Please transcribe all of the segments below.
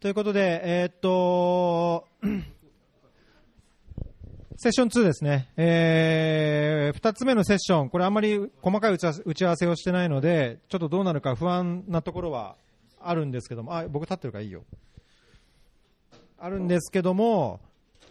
ということで、えーっと、セッション2ですね。えー、二つ目のセッション、これあんまり細かい打ち合わせをしてないので、ちょっとどうなるか不安なところはあるんですけども、あ、僕立ってるからいいよ。あるんですけども、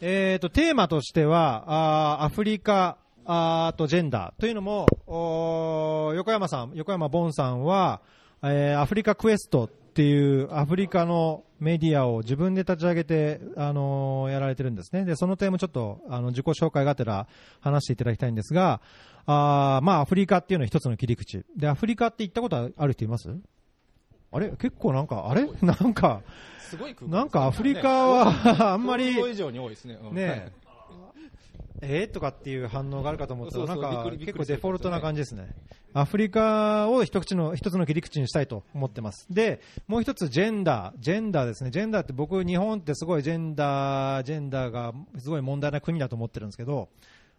えーと、テーマとしては、あアフリカ、あーとジェンダーというのも、横山さん、横山ボンさんは、えーアフリカクエストっていうアフリカのメディアを自分で立ち上げて、あのーやられてるんですね。で、その点もちょっと、あの、自己紹介がてら話していただきたいんですが、あーまあ、アフリカっていうのは一つの切り口。で、アフリカって行ったことある人います？あれ？結構なんか、あれ？なんか、なんかアフリカは、あんまり、想像以上に多いですね。えーとかっていう反応があるかと思ったら、なんか結構デフォルトな感じですね。アフリカを一口の、一つの切り口にしたいと思ってます。で、もう一つジェンダー、ジェンダーですね。ジェンダーって僕、日本ってすごいジェンダー、ジェンダーがすごい問題な国だと思ってるんですけど、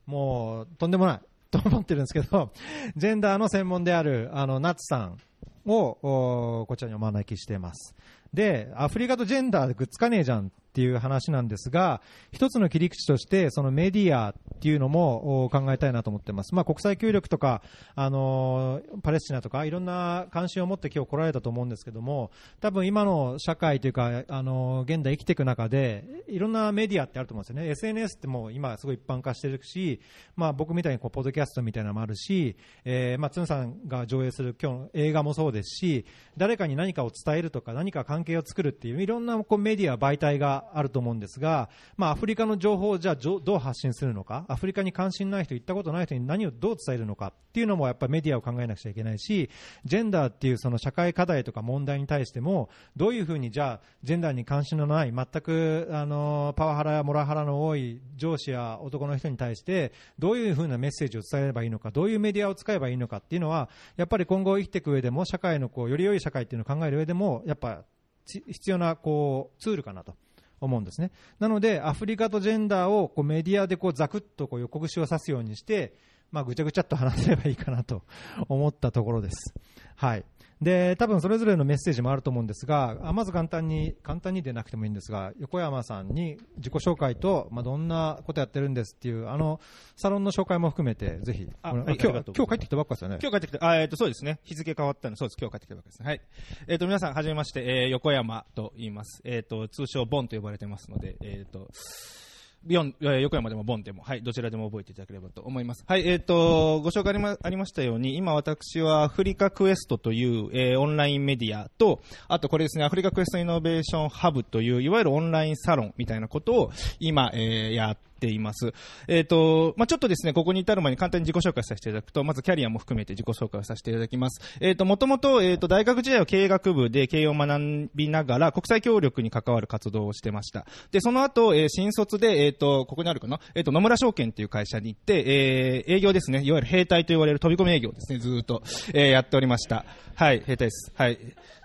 もう、とんでもない。と思ってるんですけど、ジェンダーの専門である、あの、ナツさんを、おこちらにお招きしています。で、アフリカとジェンダーでくっつかねえじゃんっていう話なんですが、一つの切り口として、そのメディアっていうのも考えたいなと思ってます。まあ、国際協力とか、あのーパレスチナとか、いろんな関心を持って今日来られたと思うんですけども、多分今の社会というか、あのー現代生きていく中で、いろんなメディアってあると思うんですよね。SNS ってもう今すごい一般化してるし、まあ、僕みたいにこう、ポッドキャストみたいなのもあるし、えーまあ、つんさんが上映する今日の映画もそうですし、誰かに何かを伝えるとか、何か関係を作るっていう、いろんなこうメディア、媒体があると思うんですが、まあ、アフリカの情報をじゃあどう発信するのか、アフリカに関心ない人、行ったことない人に何をどう伝えるのかっていうのもやっぱりメディアを考えなくちゃいけないし、ジェンダーっていうその社会課題とか問題に対しても、どういうふうにじゃあ、ジェンダーに関心のない、全くあのパワハラやモラハラの多い上司や男の人に対して、どういうふうなメッセージを伝えればいいのか、どういうメディアを使えばいいのかっていうのは、やっぱり今後生きていく上でも、社会のこうより良い社会っていうのを考える上でも、やっぱ必要なこうツールかなと。思うんですね。なので、アフリカとジェンダーをこうメディアでこうザクッとこう横串を刺すようにして、まあ、ぐちゃぐちゃっと話せればいいかなと思ったところです。はい。で、多分それぞれのメッセージもあると思うんですが、あまず簡単に、簡単にでなくてもいいんですが、横山さんに自己紹介と、まあ、どんなことやってるんですっていう、あの、サロンの紹介も含めて、ぜひ。あはいありがとうございます今日帰ってきたばっかですよね。今日帰ってきて、あ、えっ、と、そうですね。日付変わったの、そうです。今日帰ってきたばっかですね。はい。えっ、と、皆さん、はじめまして、えー横山と言います。えっ、と、通称、ボンと呼ばれてますので、えっ、と、横山でもボンでも、はい、どちらでも覚えていただければと思います。はい、えっ、と、ご紹介ありまありましたように、今私はアフリカクエストという、えーオンラインメディアと、あとこれですね、アフリカクエストイノベーションハブという、いわゆるオンラインサロンみたいなことを今、えーやっています。えっ、と、まあちょっとですね、ここに至る前に簡単に自己紹介させていただくと、まずキャリアも含めて自己紹介をさせていただきます。えっ、と、もともと、えっ、と、大学時代は経営学部で経営を学びながら、国際協力に関わる活動をしてました。で、その後、えー新卒で、えっ、と、ここにあるかな？えっ、と、野村証券っていう会社に行って、えー営業ですね、いわゆる兵隊と言われる飛び込み営業ですね、ずっと、えーやっておりました。はい、兵隊です。はい。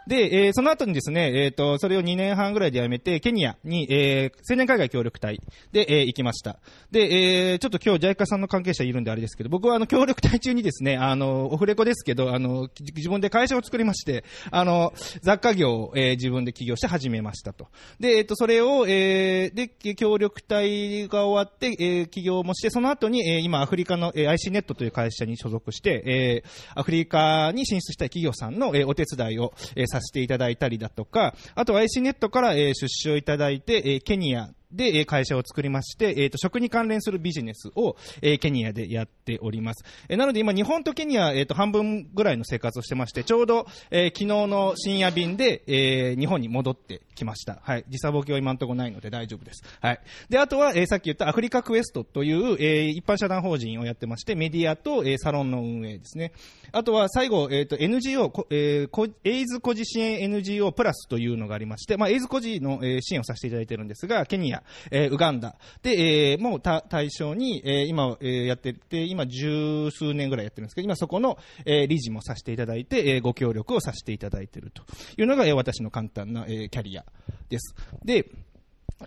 で、えーその後にですね、えっ、と、それを2年半ぐらいで辞めて、ケニアに、えー青年海外協力隊で、えー行きました。で、えーちょっと今日、ジャイカさんの関係者いるんであれですけど、僕はあの、協力隊中にですね、あの、オフレコですけど、あの、自分で会社を作りまして、あの、雑貨業を、えー自分で起業して始めましたと。で、えっ、と、それを、えーで、協力隊が終わって、えー起業もして、その後に、えー今、アフリカの、えー IC ネットという会社に所属して、えーアフリカに進出した企業さんの、えーお手伝いを、えーさせていただいたりだとか、あと IC ネットから、え出資をいただいて、えケニアで、えー会社を作りまして、えっ、と、食に関連するビジネスを、えーケニアでやっております。えーなので今、日本とケニア、えっ、と、半分ぐらいの生活をしてまして、ちょうど、えー昨日の深夜便で、えー日本に戻ってきました。はい。時差ボケは今のところないので大丈夫です。はい。で、あとは、えーさっき言ったアフリカクエストという、えー一般社団法人をやってまして、メディアと、えーサロンの運営ですね。あとは最後、えっ、と、NGO、えーエイズ孤児支援 NGO プラスというのがありまして、まあ、エイズ孤児の、えー支援をさせていただいてるんですが、ケニア、えーウガンダで、えーもう対象に、えー今、えーやってて、今十数年ぐらいやってるんですけど、今そこの、えー理事もさせていただいて、えーご協力をさせていただいてるというのが、えー私の簡単な、えーキャリアです。で、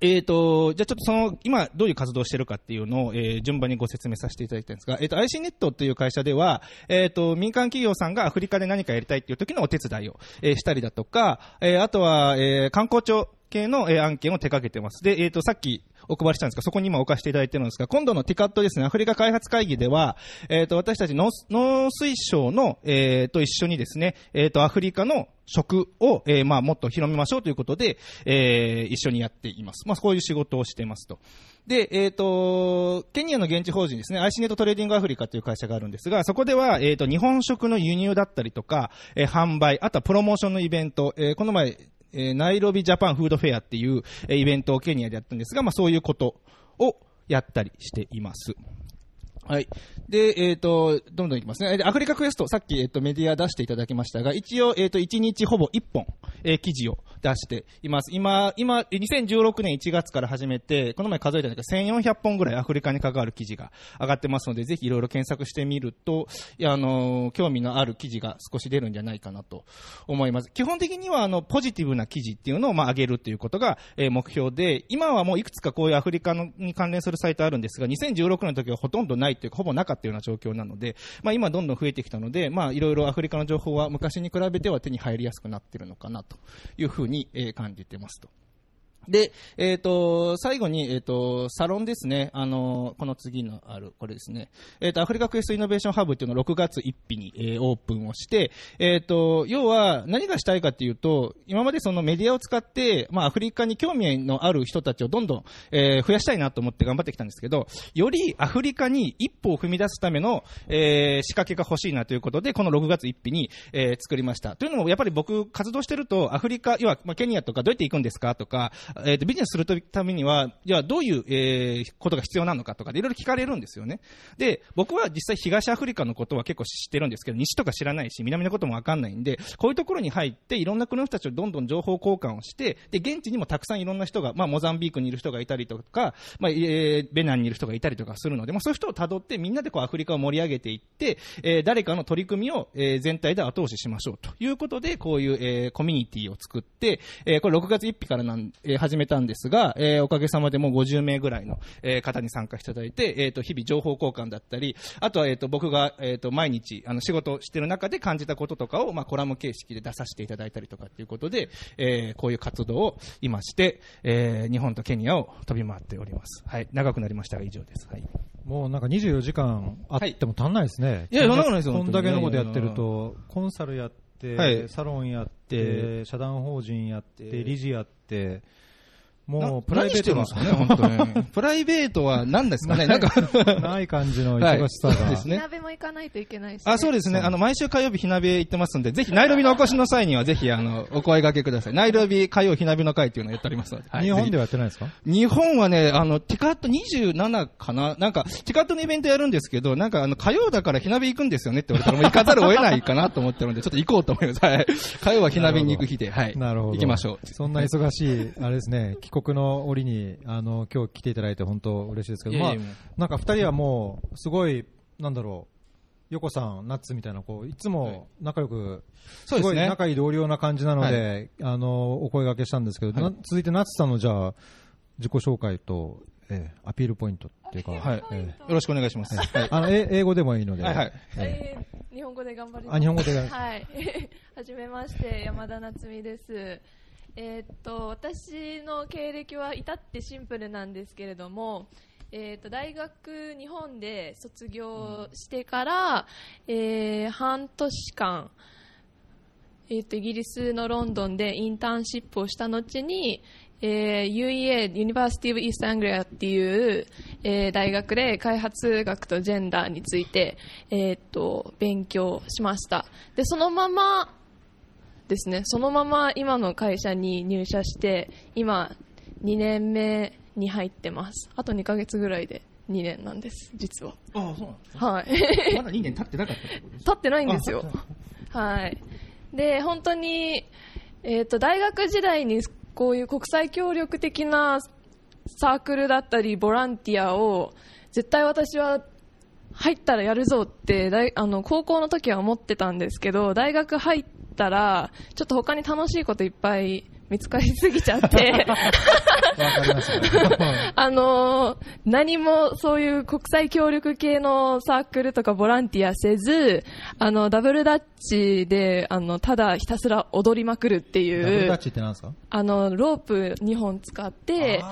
えー、と、じゃあちょっとその、今どういう活動をしてるかっていうのを、えー順番にご説明させていただきたいんですが、えー、と、IC ネットという会社では、えー、と、民間企業さんがアフリカで何かやりたいっていう時のお手伝いを、えーしたりだとか、えーあとは、えー観光庁系の、え案件を手掛けてます。で、えっ、と、さっきお配りしたんですが、そこに今置かせていただいてるんですが、今度の TICAD ですね、アフリカ開発会議では、えっ、と、私たち農農水省の、えっ、と、一緒にですね、えっ、と、アフリカの食を、えーまあ、もっと広めましょうということで、えー一緒にやっています。まあ、こういう仕事をしていますと。で、えっ、と、ケニアの現地法人ですね、アイシネットトレーディングアフリカという会社があるんですが、そこでは、えっ、と、日本食の輸入だったりとか、え販売、あとはプロモーションのイベント、えこの前、えーナイロビジャパンフードフェアっていう、えーイベントをケニアでやったんですが、まあ、そういうことをやったりしています。はい。で、えっ、と、どんどんいきますね。アフリカクエスト、さっき、えっ、と、メディア出していただきましたが、一応、えっ、と、1日ほぼ1本、えー記事を出しています。今、今、2016年1月から始めて、この前数えたんですけど、1400本ぐらいアフリカに関わる記事が上がってますので、ぜひいろいろ検索してみると、いや、あの興味のある記事が少し出るんじゃないかなと思います。基本的には、あの、ポジティブな記事っていうのを、まあ、上げるということが、えー目標で、今はもういくつかこういうアフリカのに関連するサイトあるんですが、2016年の時はほとんどないというか、ほぼなかったような状況なので、まあ、今どんどん増えてきたので、ま、いろいろアフリカの情報は昔に比べては手に入りやすくなっているのかなというふうに、え感じてますと。で、えっ、と、最後に、えっ、と、サロンですね。あの、この次のある、これですね。えっ、と、アフリカクエストイノベーションハブっていうのを6月1日に、えーオープンをして、えっ、と、要は何がしたいかっていうと、今までそのメディアを使って、まあ、アフリカに興味のある人たちをどんどん、えー増やしたいなと思って頑張ってきたんですけど、よりアフリカに一歩を踏み出すための、えー仕掛けが欲しいなということで、この6月1日に、えー作りました。というのも、やっぱり僕、活動してると、アフリカ、要は、まあ、ケニアとかどうやって行くんですかとか、えーとビジネスするためには、じゃあどういう、えーことが必要なのかとかで、いろいろ聞かれるんですよね。で、僕は実際東アフリカのことは結構知ってるんですけど、西とか知らないし、南のこともわかんないんで、こういうところに入って、いろんな国の人たちとどんどん情報交換をして、で、現地にもたくさんいろんな人が、まあ、モザンビークにいる人がいたりとか、まあ、えーベナンにいる人がいたりとかするので、まあ、そういう人を辿って、みんなでこうアフリカを盛り上げていって、えー誰かの取り組みを、えー全体で後押ししましょうということで、こういう、えーコミュニティを作って、えーこれ6月1日からなん、えー始めたんですが、えーおかげさまでもう50名ぐらいの、えー方に参加していただいて、えーと、日々情報交換だったり、あとは、えーと、僕が、えーと、毎日、あの、仕事をしてる中で感じたこととかを、まあ、コラム形式で出させていただいたりとかっていうことで、えーこういう活動を今して、えー日本とケニアを飛び回っております。はい。長くなりましたが以上です。はい。もうなんか24時間あっても足んないですね。いやいやそんなことないですよこんだけのことやってるいと、コンサルやって、はいサロンやって、で社団法人やって、で理事やって、もなうプライベートですかね、本当に。プライベートは何ですかね、なんか。がない感じの忙しさが。はいですね鍋も行かないといけないし、あ、そうですね。あの、毎週火曜日、ひなびへ行ってますんで、ぜひ、ナイロビのお越しの際には、ぜひ、あの、お声掛けください。ナイロビ火曜ひなびの会っていうのをやっておりますので。はい日本でぜはやってないですか？ひ日本はね、あの、ティカット27かな？なんか、ティカットのイベントやるんですけど、なんか、あの、火曜だからひなび行くんですよねって言われたら、もう行かざるを得ないかなと思ってるんで、ちょっと行こうと思います。はい。火曜はひなびに行く日で、はい。なるほど。行きましょう。そんな忙しい、あれですね、帰国の折に、あの、今日来ていただいて本当嬉しいですけど、まあなんか二人はもう、すごい、なんだろう、横さん、ナッツみたいな、こう、いつも仲良く、そうですねごい仲いい同僚な感じなので、あの、お声掛けしたんですけど、はいな続いてナッツさんのじゃあ、自己紹介と、えーアピールポイントっていうか、はい。えよろしくお願いします。はい。あの、え英語でもいいので、はいはいええー日本語で頑張ります。あ日本語ではい。はじめまして、山田夏美です。えーっと、私の経歴は至ってシンプルなんですけれども、えーっと、大学日本で卒業してから、えー半年間、えーっと、イギリスのロンドンでインターンシップをした後に、えー UEA、University of East Anglia っていう、えー大学で開発学とジェンダーについて、えーっと、勉強しました。で、そのままですね、そのまま今の会社に入社して、今、2年目に入ってます。あと2ヶ月ぐらいで2年なんです、実は。あそうなんですはい。まだ2年経ってなかったってことです立ってないんですよあ。はい。で、本当に、えっ、と、大学時代にこういう国際協力的なサークルだったり、ボランティアを、絶対私は入ったらやるぞって、大あの、高校の時は思ってたんですけど、大学入ったら、ちょっと他に楽しいこといっぱい見つかりすぎちゃって。あのー何もそういう国際協力系のサークルとかボランティアせず、あの、ダブルダッチで、あの、ただひたすら踊りまくるっていう、ダブルダッチってなんですか？あの、ロープ2本使って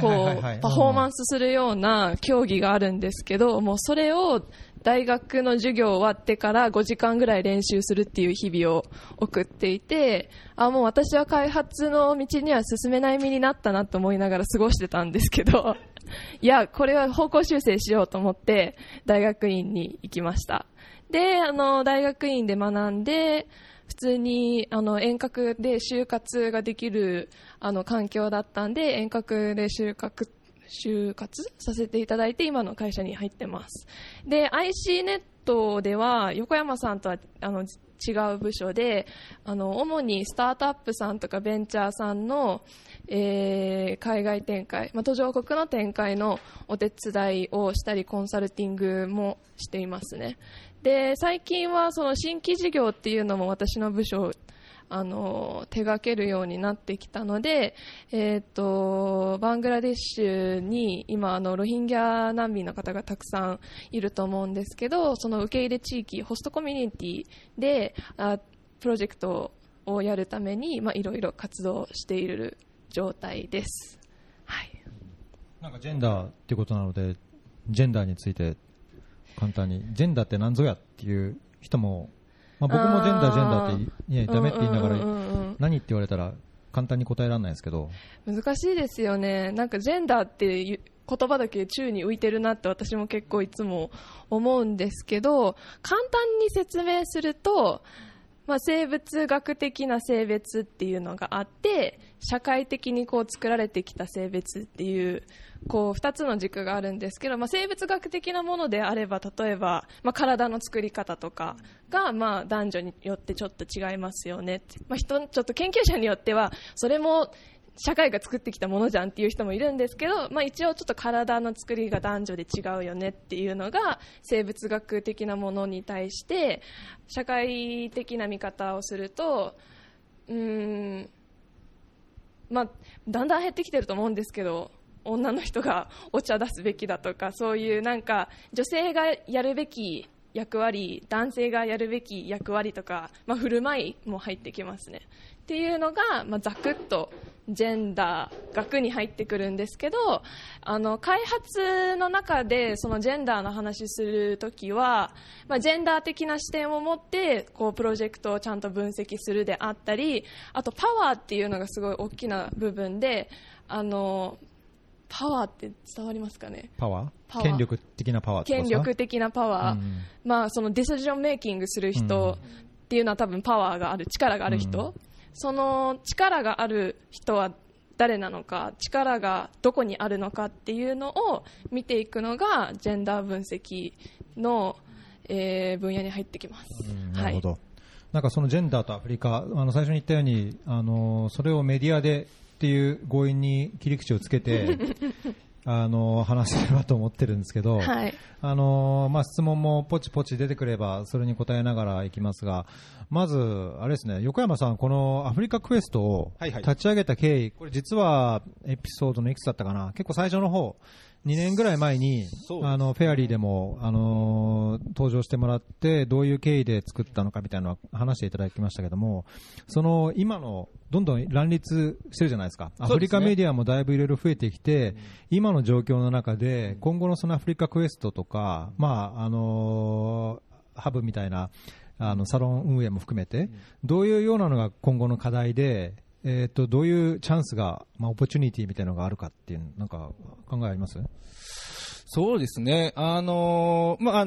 こうパフォーマンスするような競技があるんですけど、もうそれを大学の授業終わってから5時間ぐらい練習するっていう日々を送っていて、あ、もう私は開発の道には進めない身になったなと思いながら過ごしてたんですけど、いや、これは方向修正しようと思って大学院に行きました。で、あの、大学院で学んで、普通にあの遠隔で就活ができるあの環境だったんで遠隔で就活就活させていただいて今の会社に入ってます。で IC ネットでは横山さんとはあの違う部署であの主にスタートアップさんとかベンチャーさんの、えー海外展開、まあ、途上国の展開のお手伝いをしたりコンサルティングもしていますね。で最近はその新規事業っていうのも私の部署あの手掛けるようになってきたので、えー、とバングラデシュに今あのロヒンギャ難民の方がたくさんいると思うんですけどその受け入れ地域ホストコミュニティであプロジェクトをやるためにまあいろいろ活動している状態です。はいなんかジェンダーっていうことなので、ジェンダーについて簡単に、ジェンダーって何ぞやっていう人も、まあ、僕もジェンダー、ジェンダーってね、ダメって言いながら何って言われたら簡単に答えられないですけど、難しいですよね、なんかジェンダーって言葉だけ宙に浮いてるなって私も結構いつも思うんですけど簡単に説明すると、まあ、生物学的な性別っていうのがあって社会的にこう作られてきた性別っていうこう2つの軸があるんですけど、まあ、生物学的なものであれば例えば、まあ、体の作り方とかが、まあ、男女によってちょっと違いますよねって、まあ、人ちょっと研究者によってはそれも社会が作ってきたものじゃんっていう人もいるんですけど、まあ、一応ちょっと体の作りが男女で違うよねっていうのが生物学的なものに対して社会的な見方をするとうーん、まあ、だんだん減ってきてると思うんですけど女の人がお茶出すべきだとかそういうなんか女性がやるべき役割男性がやるべき役割とか、まあ、振る舞いも入ってきますね。っていうのが、まあ、ざくっとジェンダー学に入ってくるんですけどあの開発の中でそのジェンダーの話するときは、まあ、ジェンダー的な視点を持ってこうプロジェクトをちゃんと分析するであったりあとパワーっていうのがすごい大きな部分であのパワーって伝わりますかね？パワー？権力的なパワー権力的なパワー、うんまあ、そのディシジョンメイキングする人っていうのは多分パワーがある力がある人、うん。その力がある人は誰なのか力がどこにあるのかっていうのを見ていくのがジェンダー分析の、えー分野に入ってきます。うんなるほど、なんかそのジェンダーとアフリカ、あの最初に言ったように、あのそれをメディアでっていう強引に切り口をつけて、あの話せればと思ってるんですけど、はい、はいあのまあ、質問もポチポチ出てくれば、それに答えながらいきますが、まず、あれですね、横山さん、このアフリカクエストをはいはい。立ち上げた経緯、これ実はエピソードのいくつだったかな、結構最初の方、2年ぐらい前に、あの、フェアリーでも、あの登場してもらって、どういう経緯で作ったのかみたいなのは話していただきましたけども、その、今の、どんどん乱立してるじゃないですか。アフリカメディアもだいぶいろいろ増えてきて、今の状況の中で、今後のそのアフリカクエストとか、まあ、あのハブみたいな、あの、サロン運営も含めて、どういうようなのが今後の課題で、えっ、と、どういうチャンスが、まあ、オポチュニティみたいなのがあるかっていう、なんか、考えあります？そうですね。あのーまあ、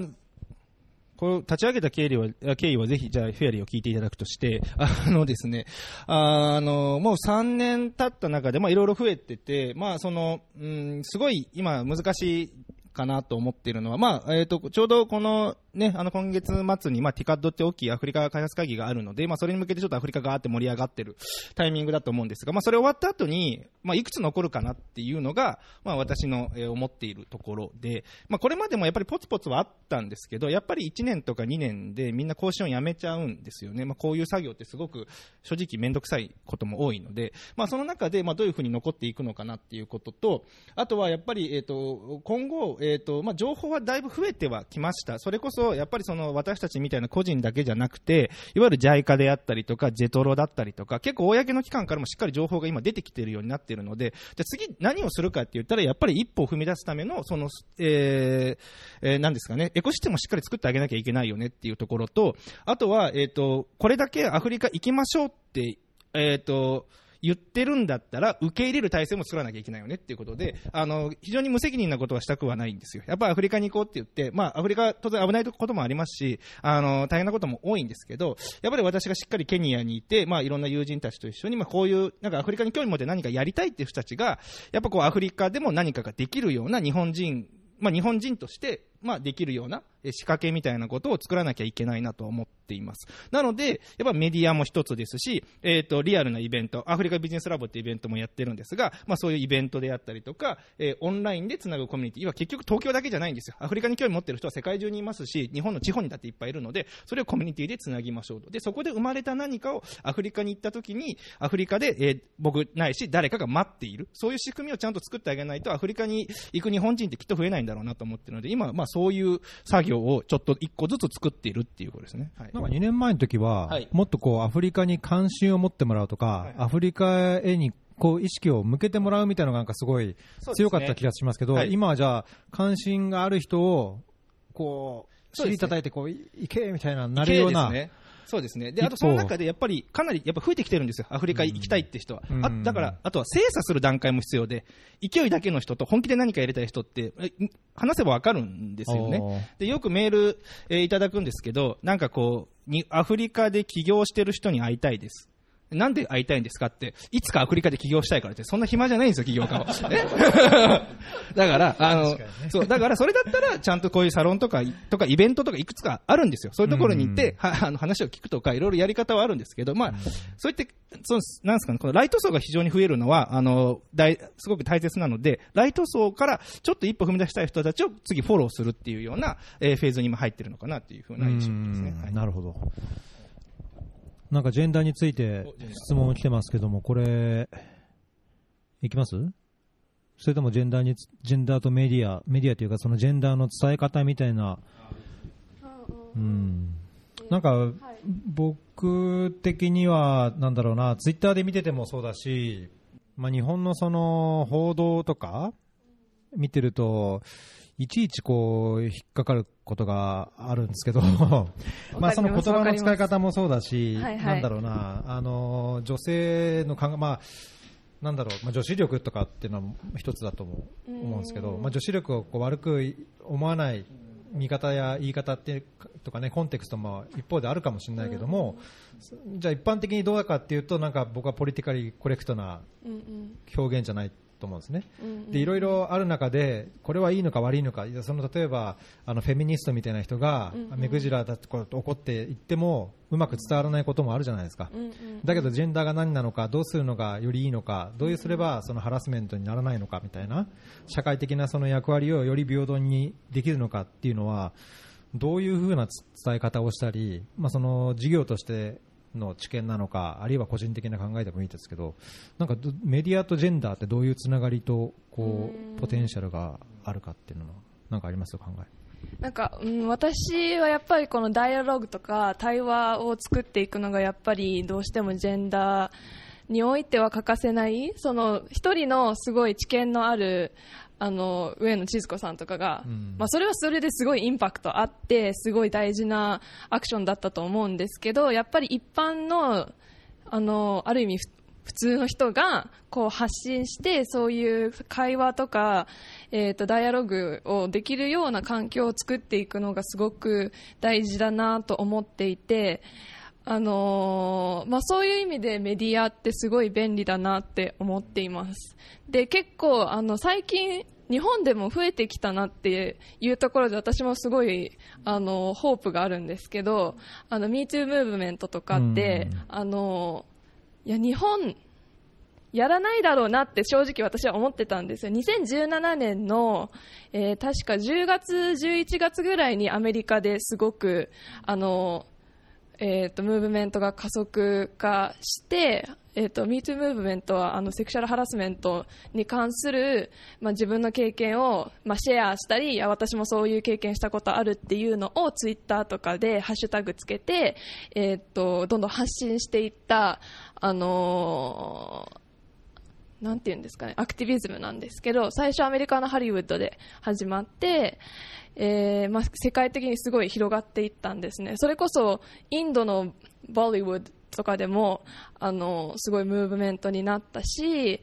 これ立ち上げた経緯は、経緯はぜひ、じゃあ、フェアリーを聞いていただくとして、あのですね、あの、もう3年経った中で、まあ、いろいろ増えてて、まあ、その、うん、すごい今難しいかなと思っているのは、まあ、えっ、と、ちょうどこの、ね、あの、今月末に、まあ、ティカッドって大きいアフリカ開発会議があるので、まあ、それに向けてちょっとアフリカがあって盛り上がってるタイミングだと思うんですが、まあ、それ終わった後に、まあ、いくつ残るかなっていうのが、まあ、私の、えー思っているところで、まあ、これまでもやっぱりポツポツはあったんですけど、やっぱり1年とか2年でみんな更新をやめちゃうんですよね。まあ、こういう作業ってすごく正直めんどくさいことも多いので、まあ、その中で、まあ、どういうふうに残っていくのかなっていうことと、あとはやっぱり、えっ、と、今後、っ、と、まあ、情報はだいぶ増えてはきました。それこそ、やっぱりその私たちみたいな個人だけじゃなくて、いわゆる JICA であったりとか、ジェトロだったりとか、結構公の機関からもしっかり情報が今出てきているようになっているので、じゃ次何をするかって言ったら、やっぱり一歩を踏み出すための、その、えーえー、なんですかね、エコシステムをしっかり作ってあげなきゃいけないよねっていうところと、あとは、えっ、と、これだけアフリカ行きましょうって、えっ、と、言ってるんだったら、受け入れる体制も作らなきゃいけないよねっていうことで、あの、非常に無責任なことはしたくはないんですよ。やっぱアフリカに行こうって言って、まあ、アフリカ当然危ないこともありますし、あの、大変なことも多いんですけど、やっぱり私がしっかりケニアにいて、まあ、いろんな友人たちと一緒に、まあ、こういう、なんかアフリカに興味持って何かやりたいっていう人たちが、やっぱこう、アフリカでも何かができるような日本人、まあ、日本人として、まあ、できるような仕掛けみたいなことを作らなきゃいけないなと思っています。なので、やっぱメディアも一つですし、えっ、と、リアルなイベント、アフリカビジネスラボってイベントもやってるんですが、まあそういうイベントであったりとか、えーオンラインでつなぐコミュニティ、要は結局東京だけじゃないんですよ。アフリカに興味持ってる人は世界中にいますし、日本の地方にだっていっぱいいるので、それをコミュニティでつなぎましょうと。で、そこで生まれた何かをアフリカに行った時に、アフリカで、えー僕ないし誰かが待っている。そういう仕組みをちゃんと作ってあげないと、アフリカに行く日本人ってきっと増えないんだろうなと思ってるので、今、まあそういう作業をちょっと一個ずつ作っているっていうことですね。はい。なんか2年前の時は、はいもっとこうアフリカに関心を持ってもらうとか、はいアフリカへにこう意識を向けてもらうみたいなのがなんかすごい強かった気がしますけど、はい今はじゃあ関心がある人をこう尻叩いてこうい行けみたいななるような、ですね。そうですね。で、あとその中でやっぱりかなりやっぱ増えてきてるんですよ。アフリカ行きたいって人は。うんあだから、あとは精査する段階も必要で、勢いだけの人と本気で何かやりたい人って、え話せばわかるんですよね。で、よくメール、えーいただくんですけど、なんかこう、にアフリカで起業してる人に会いたいです。なんで会いたいんですかって、いつかアフリカで起業したいからって、そんな暇じゃないんですよ、起業家は。え？だから、あの、そう、だからそれだったら、ちゃんとこういうサロンとか、とかイベントとかいくつかあるんですよ。そういうところに行って、はあの話を聞くとか、いろいろやり方はあるんですけど、まあ、そういって、そうなんですかね、このライト層が非常に増えるのは、あの、大、すごく大切なので、ライト層からちょっと一歩踏み出したい人たちを次フォローするっていうような、えーフェーズに今入ってるのかなっていうふうな印象ですね。うんはいなるほど。なんかジェンダーについて質問来てますけども、これ、いきます？それともジェンダーにつ、ジェンダーとメディア、メディアというかそのジェンダーの伝え方みたいな、うん。なんか、僕的には、なんだろうな、ツイッターで見ててもそうだし、まあ、日本のその報道とか見てると、いちいちこう引っかかることがあるんですけど、まあその言葉の使い方もそうだし、なんだろうな、あの女性の考え、まあなんだろう、まあ、女子力とかっていうのは一つだと思う思うんですけど、まあ、女子力をこう悪く思わない見方や言い方ってとかねコンテクストも一方であるかもしれないけども、じゃあ一般的にどうだかっていうとなんか僕はポリティカリーコレクトな表現じゃないと思うんですね。うんうん。でいろいろある中でこれはいいのか悪いのか。その例えばあのフェミニストみたいな人が目くじらだって怒って言ってもうまく伝わらないこともあるじゃないですか。うんうん。だけどジェンダーが何なのかどうするのがよりいいのかどういうすればそのハラスメントにならないのかみたいな。社会的なその役割をより平等にできるのかっていうのはどういうふうな伝え方をしたり、まあ、その事業としての知見なのかあるいは個人的な考えでもいいですけどなんかどメディアとジェンダーってどういうつながりとこうポテンシャルがあるかっていうのはなんかあります？考え。なんか、うん、私はやっぱりこのダイアログとか対話を作っていくのがやっぱりどうしてもジェンダーにおいては欠かせないその一人のすごい知見のあるあの上野千鶴子さんとかが、うん。まあ、それはそれですごいインパクトあってすごい大事なアクションだったと思うんですけどやっぱり一般のあのある意味ふ普通の人がこう発信してそういう会話とか、えー、とダイアログをできるような環境を作っていくのがすごく大事だなと思っていて、あのーまあ、そういう意味でメディアってすごい便利だなって思っていますで結構あの最近日本でも増えてきたなっていうところで私もすごいあのホープがあるんですけどあの MeToo ムーブメントとかって、うんあのいや日本やらないだろうなって正直私は思ってたんですよ。2017年の、えー確か10月、11月ぐらいにアメリカですごく、あの、えっ、と、ムーブメントが加速化して、えっ、と、MeToo ムーブメントは、あの、セクシャルハラスメントに関する、まあ、自分の経験を、まあ、シェアしたり、私もそういう経験したことあるっていうのを、ツイッターとかでハッシュタグつけて、えっ、と、どんどん発信していった、あのーなんていうんですかね、アクティビズムなんですけど、最初アメリカのハリウッドで始まって、えーまあ、世界的にすごい広がっていったんですね。それこそ、インドのボリウッドとかでも、あの、すごいムーブメントになったし、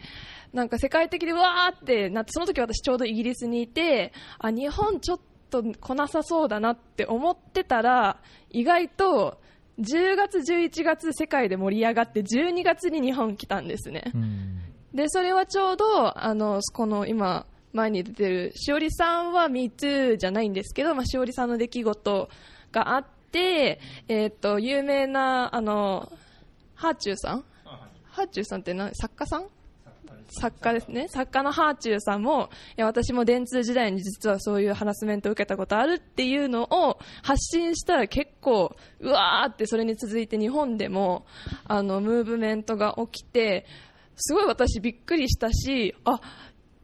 なんか世界的にわーってなって、その時私ちょうどイギリスにいて、あ、日本ちょっと来なさそうだなって思ってたら、意外と、10月、11月世界で盛り上がって、12月に日本来たんですね。うんで、それはちょうど、あの、この今、前に出てる、しおりさんは MeToo じゃないんですけど、まあ、しおりさんの出来事があって、えっ、と、有名な、あの、ハーチューさん？ハーチューさんって何作家さん？作家ですね。作家のハーチューさんも、いや、私も電通時代に実はそういうハラスメントを受けたことあるっていうのを発信したら結構、うわーってそれに続いて日本でも、あの、ムーブメントが起きて、すごい私びっくりしたし、あ、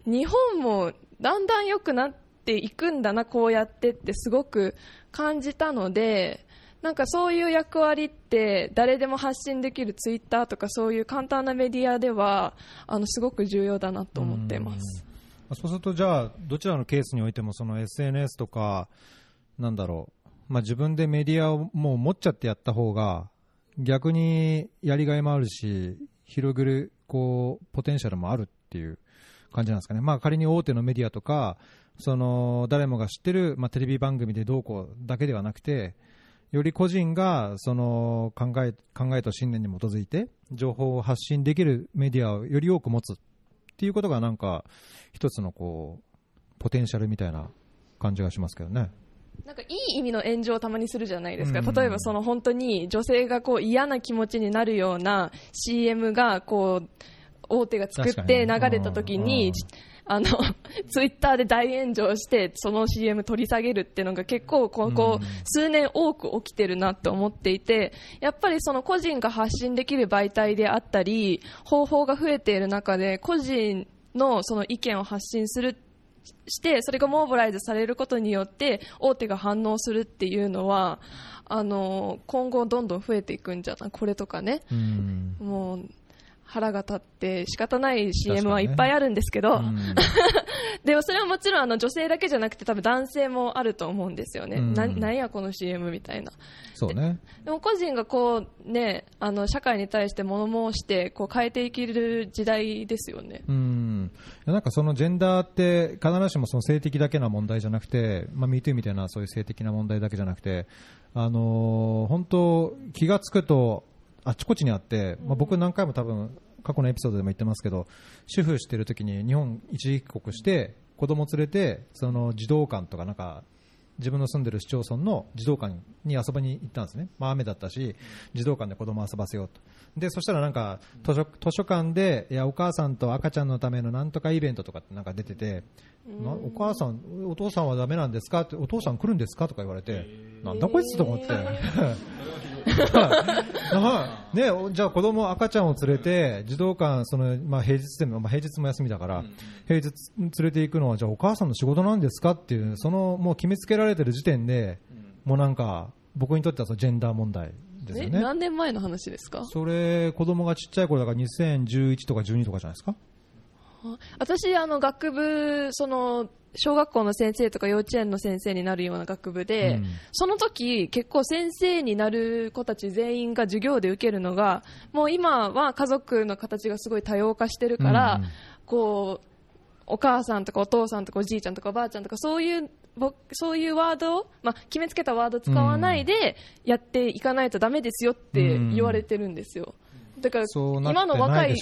日本もだんだん良くなっていくんだな、こうやってってすごく感じたので、なんかそういう役割って誰でも発信できるツイッターとかそういう簡単なメディアではあのすごく重要だなと思っています。そうすると、じゃあ、どちらのケースにおいても、その SNS とか、なんだろう、まあ、自分でメディアをもう持っちゃってやった方が、逆にやりがいもあるし、広げる、こう、ポテンシャルもあるっていう感じなんですかね。まあ、仮に大手のメディアとか、その、誰もが知ってる、まあ、テレビ番組でどうこうだけではなくて、より個人がその考え考えと信念に基づいて情報を発信できるメディアをより多く持つっていうことがなんか一つのこうポテンシャルみたいな感じがしますけどね。なんかいい意味の炎上をたまにするじゃないですか、うん。例えばその本当に女性がこう嫌な気持ちになるような CM がこう大手が作って流れた時にうん。あの ツイッターで大炎上してその CM 取り下げるっていうのが結構ここうん。数年多く起きてるなと思っていてやっぱりその個人が発信できる媒体であったり方法が増えている中で個人のその意見を発信するしてそれがモービライズされることによって大手が反応するっていうのはあの今後どんどん増えていくんじゃない？これとかね。うん。もう腹が立って仕方ない CM はいっぱいあるんですけど、うん。でもそれはもちろんあの女性だけじゃなくて多分男性もあると思うんですよね、うん。ななんやこの CM みたいな。そうね。でも個人がこう、ね、あの社会に対して物申してこう変えていける時代ですよね。うん、なんかそのジェンダーって必ずしもその性的だけな問題じゃなくて、まあ、MeToo みたいなそういう性的な問題だけじゃなくて、あのー本当、気がつくとあちこちにあって、まあ、僕何回も多分過去のエピソードでも言ってますけど主婦してる時に日本一時帰国して子供連れてその児童館とかなんか自分の住んでる市町村の児童館に遊びに行ったんですね、まあ、雨だったし児童館で子供遊ばせようとでそしたらなんか図書図書館でいやお母さんと赤ちゃんのためのなんとかイベントとかってなんか出ててなお母さん、お父さんはダメなんですか？ってお父さん来るんですか？とか言われてなんだこいつと思って。はい。ね、じゃあ子供赤ちゃんを連れて児童館その、まあ、平日でも、まあ、平日も休みだから、平日連れて行くのはじゃあお母さんの仕事なんですか？っていうそのもう決めつけられてる時点で、もうなんか僕にとってはそのジェンダー問題ですえよね。何年前の話ですか？それ子供がちっちゃい頃だから2011とか12とかじゃないですか？私あの学部その小学校の先生とか幼稚園の先生になるような学部で、うんその時結構先生になる子たち全員が授業で受けるのがもう今は家族の形がすごい多様化してるから、うんこうお母さんとかお父さんとかおじいちゃんとかおばあちゃんとかそういうぼそういうワードを、まあ、決めつけたワードを使わないでやっていかないとダメですよって言われてるんですよ。だから今の若い ね。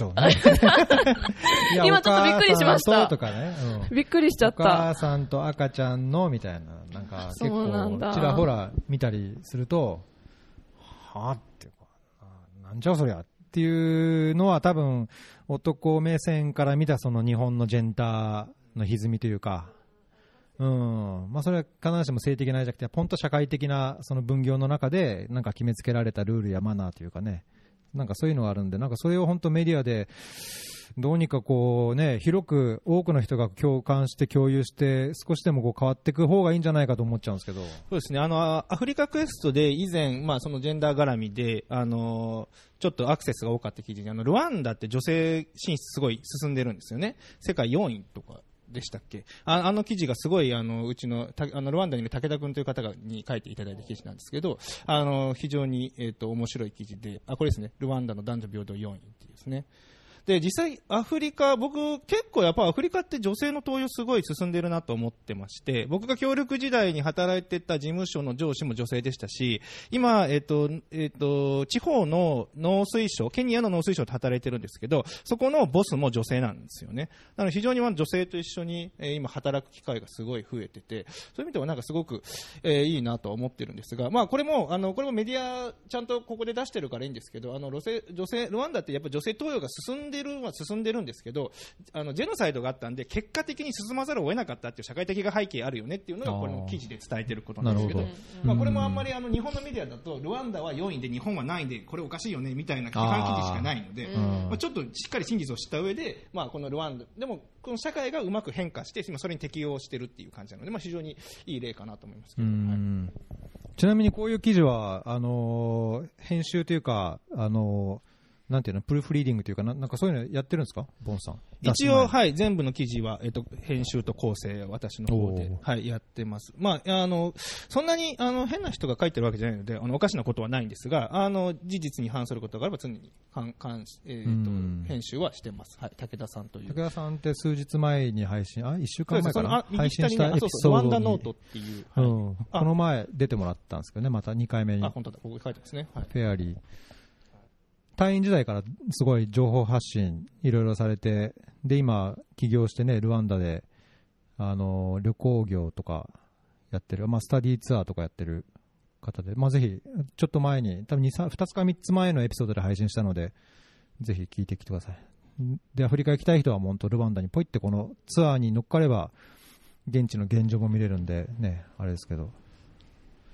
今ちょっとびっくりしましたとね。うん びっくりしちゃっおた。母さんと赤ちゃんのみたいな、なんか結構ちらほら見たりすると、はあってなんじゃそりゃっていうのは多分男目線から見たその日本のジェンダーの歪みというか、うんまあ、それは必ずしも性的なじゃなくて、ポンと社会的なその分業の中でなんか決めつけられたルールやマナーというかね、なんかそういうのがあるんで、なんかそれを本当メディアでどうにかこうね、広く多くの人が共感して共有して、少しでもこう変わっていく方がいいんじゃないかと思っちゃうんですけど。そうですね、あの、アフリカクエストで以前、まあ、そのジェンダー絡みで、あの、ちょっとアクセスが多かった記事に、あの、ルワンダって女性進出すごい進んでるんですよね。世界4位とか。でしたっけ？ああの記事がすごいあのうちのたあのルワンダにいる武田君という方がに書いていただいた記事なんですけどあの非常に、えー、と面白い記事であこれですね。ルワンダの男女平等4位っていうですね。で実際、アフリカ、僕、結構やっぱアフリカって女性の登用すごい進んでるなと思ってまして、僕が協力時代に働いてた事務所の上司も女性でしたし、今、えっ、と、えっ、と、地方の農水省、ケニアの農水省で働いてるんですけど、そこのボスも女性なんですよね。なので非常にま女性と一緒に、えー今働く機会がすごい増えてて、そういう意味ではなんかすごく、えーいいなと思ってるんですが、まあこれも、あの、これもメディアちゃんとここで出してるからいいんですけど、あの、女性、女性、ルワンダってやっぱ女性登用が進んでるは進んでるんですけど、あの、ジェノサイドがあったんで、結果的に進まざるを得なかったっていう社会的背景あるよねっていうのが、これの記事で伝えてることなんですけど、まあこれもあんまりあの、日本のメディアだと、ルワンダは4位で日本は何位で、これおかしいよね、みたいな批判記事しかないので、うん。まあ、ちょっとしっかり真実を知った上で、まあ、このルワンダ、でも、この社会がうまく変化して、今それに適応してるっていう感じなので、まあ、非常にいい例かなと思いますけうど。はい。んちなみにこういう記事は、あのー編集というか、あのーなんていうの、プルーフリーディングというかな、なんかそういうのやってるんですか、ボンさん。一応、はい、全部の記事は、えっと、編集と構成、私の方ではい、やってます。まあ、あの、そんなに、あの、変な人が書いてるわけじゃないので、あの、おかしなことはないんですが、あの、事実に反することがあれば常に、かん、かん、えっ、うんと、編集はしてます。はい、武田さんという。武田さんって数日前に配信、あ、一週間前かな右配信したエピソそうそう、ルワードにンダノートっていう、うはいん、この前出てもらったんですけどね、また2回目にあ、。本当だ、ここに書いてますね。はい。フェアリー。隊員時代からすごい情報発信、いろいろされて、で、今、起業してね、ルワンダで、あの、旅行業とかやってる、まあ、スタディーツアーとかやってる方で、まあ、ぜひ、ちょっと前に、多分2、2つか3つ前のエピソードで配信したので、ぜひ聞いてきてください。で、アフリカ行きたい人は、本当ルワンダにポイってこのツアーに乗っかれば、現地の現状も見れるんで、ね、あれですけど。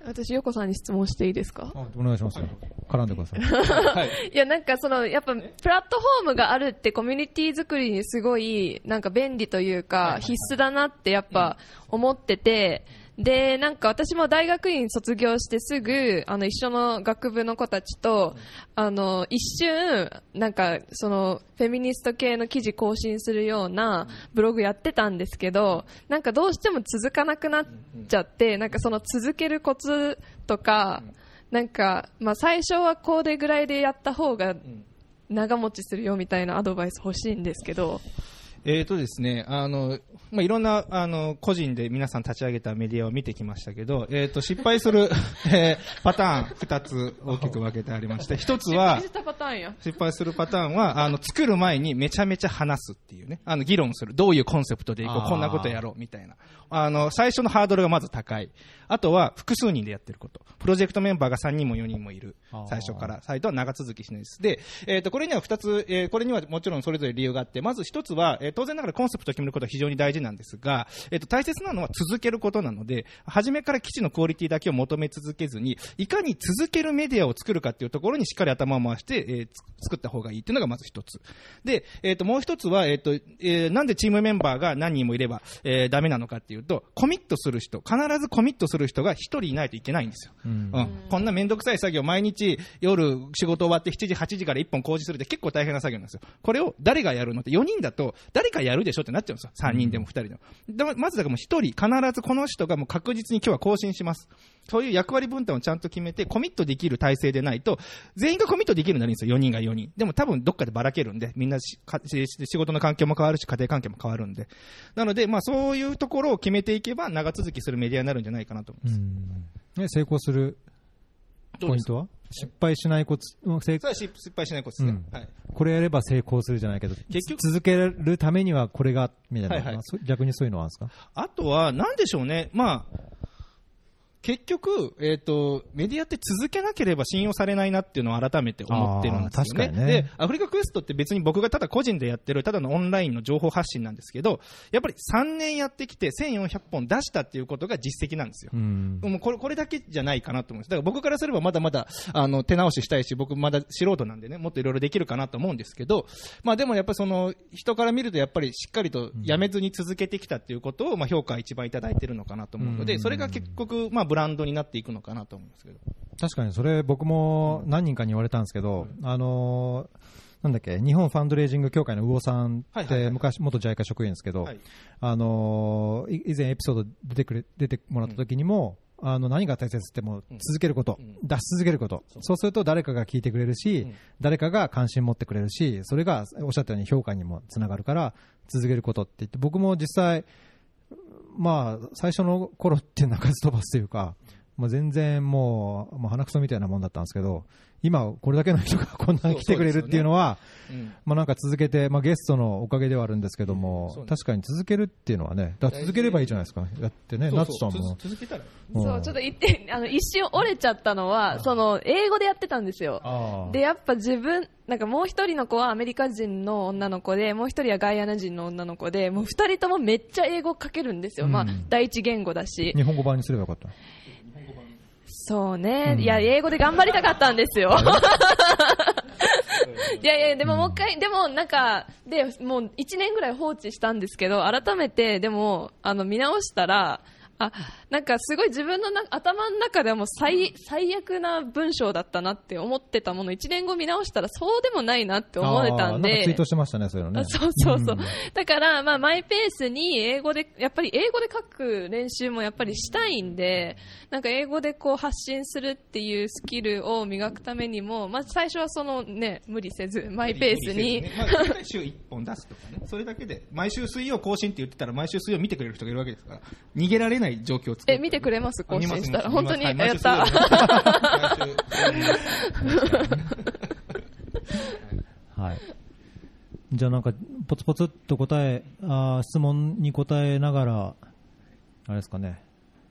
私、横さんに質問していいですか？あお願いしますよ。絡んでくださ い。はい。いや、なんかその、やっぱ、プラットフォームがあるってコミュニティ作りにすごい、なんか便利というか、必須だなってやっぱ思ってて、で、なんか私も大学院卒業してすぐ、あの、一緒の学部の子たちと、あの、一瞬、なんか、その、フェミニスト系の記事更新するようなブログやってたんですけど、なんかどうしても続かなくなっちゃって、なんかその続けるコツとか、なんか、まあ最初はこれぐらいでやった方が長持ちするよみたいなアドバイス欲しいんですけど、えーとですね、あの、まあ、いろんな、あの、個人で皆さん立ち上げたメディアを見てきましたけど、えーと、失敗する、えーパターン二つ大きく分けてありまして、一つは。失敗するパターンは、あの、作る前にめちゃめちゃ話すっていうね。あの、議論する。どういうコンセプトでいこう。こんなことやろう。みたいな。あの、最初のハードルがまず高い。あとは、複数人でやってること。プロジェクトメンバーが3人も4人もいる。最初から。サイトは長続きしないです。で、えっ、と、これには2つ、えーこれにはもちろんそれぞれ理由があって、まず1つは、えー当然ながらコンセプトを決めることは非常に大事なんですが、えっ、と、大切なのは続けることなので、初めから基地のクオリティだけを求め続けずに、いかに続けるメディアを作るかっていうところにしっかり頭を回して、えーつ作った方がいいっていうのがまず一つ。で、えっ、と、もう一つは、えっ、と、えーなんでチームメンバーが何人もいれば、えーダメなのかっていうと、コミットする人、必ずコミットする人が一人いないといけないんですよ。うんうん、こんなめんどくさい作業、毎日夜仕事終わって7時、8時から1本工事するって結構大変な作業なんですよ。これを誰がやるのって4人だと誰かやるでしょってなっちゃうんですよ。3人でも2人でも。でもまずだからもう1人、必ずこの人がもう確実に今日は更新します。そういう役割分担をちゃんと決めてコミットできる体制でないと、全員がコミットできるようになるんですよ。4人が4人。でも多分どっかでばらけるんで、みんな仕事の環境も変わるし、家庭環境も変わるんで。なので、まあそういうところを決めていけば長続きするメディアになるんじゃないかなと思います。うんね、成功するポイントは？失敗しないコツ、うん成それは失失敗しないことですね。うんはい。これやれば成功するじゃないけど、結局続けるためにはこれが、みたいな、はいはい逆にそういうのはあるんですか？あとは、なんでしょうね。まあ、結局、えっ、と、メディアって続けなければ信用されないなっていうのを改めて思ってるんですよね。ねで、アフリカクエストって別に僕がただ個人でやってる、ただのオンラインの情報発信なんですけど、やっぱり3年やってきて1400本出したっていうことが実績なんですよ。うん。もうこれこれだけじゃないかなと思うんです。だから僕からすればまだまだあの手直ししたいし、僕まだ素人なんでね、もっといろいろできるかなと思うんですけど、まあでもやっぱりその人から見るとやっぱりしっかりとやめずに続けてきたっていうことを、まあ評価一番いただいてるのかなと思うので、うんそれが結局まあブランドになっていくのかなと思うんですけど。確かにそれ僕も何人かに言われたんですけど、あのーなんだっけ、日本ファンドレイジング協会の魚さんって昔、元 JICA 職員ですけど、はい。あの以前エピソード出てくれ、出てもらった時にも、あの何が大切ってもう続けること、うん。出し続けること、そうすると誰かが聞いてくれるし、うん。誰かが関心持ってくれるし、それがおっしゃったように評価にもつながるから、続けることって言って、僕も実際、まあ、最初の頃って鳴かず飛ばすというか、まあ、全然もう、もう鼻くそみたいなもんだったんですけど、今、これだけの人がこんなに来てくれるっていうのは、うんまあ、なんか続けて、まあ、ゲストのおかげではあるんですけども、そうなんで確かに続けるっていうのはね、だ続ければいいじゃないですか、だってね、そうナツさんもそう続。続けたら。そう、ちょっと言って、あの、一瞬折れちゃったのは、その、英語でやってたんですよ。で、やっぱ自分、なんかもう一人の子はアメリカ人の女の子で、もう一人はガイアナ人の女の子で、もう二人ともめっちゃ英語書けるんですよ。まあうん、第一言語だし。日本語版にすればよかった。そうね、うん。いや、英語で頑張りたかったんですよ。いやいや、でももう一回、でもなんか、で、もう一年ぐらい放置したんですけど、改めて、でも、あの、見直したら、あ、なんかすごい自分のな頭の中ではもう最、最悪な文章だったなって思ってたもの、一年後見直したらそうでもないなって思えたんあーなんかツイーでト。してましたね、そういうのね。あそうそうそう。んだから、まあ、マイペースに英語で、やっぱり英語で書く練習もやっぱりしたいんで、なんか英語でこう発信するっていうスキルを磨くためにも、まず最初はそのね、無理せず、マイペースに、まあ、大体週1本出すとかね、それだけで、毎週水曜更新って言ってたら、毎週水曜見てくれる人がいるわけですから、逃げられない状況を作るえ、見てくれます？更新したら。本当に、見ますやった。はい。じゃあなんか、ポツポツっと答え、あー質問に答えながら、あれですかね、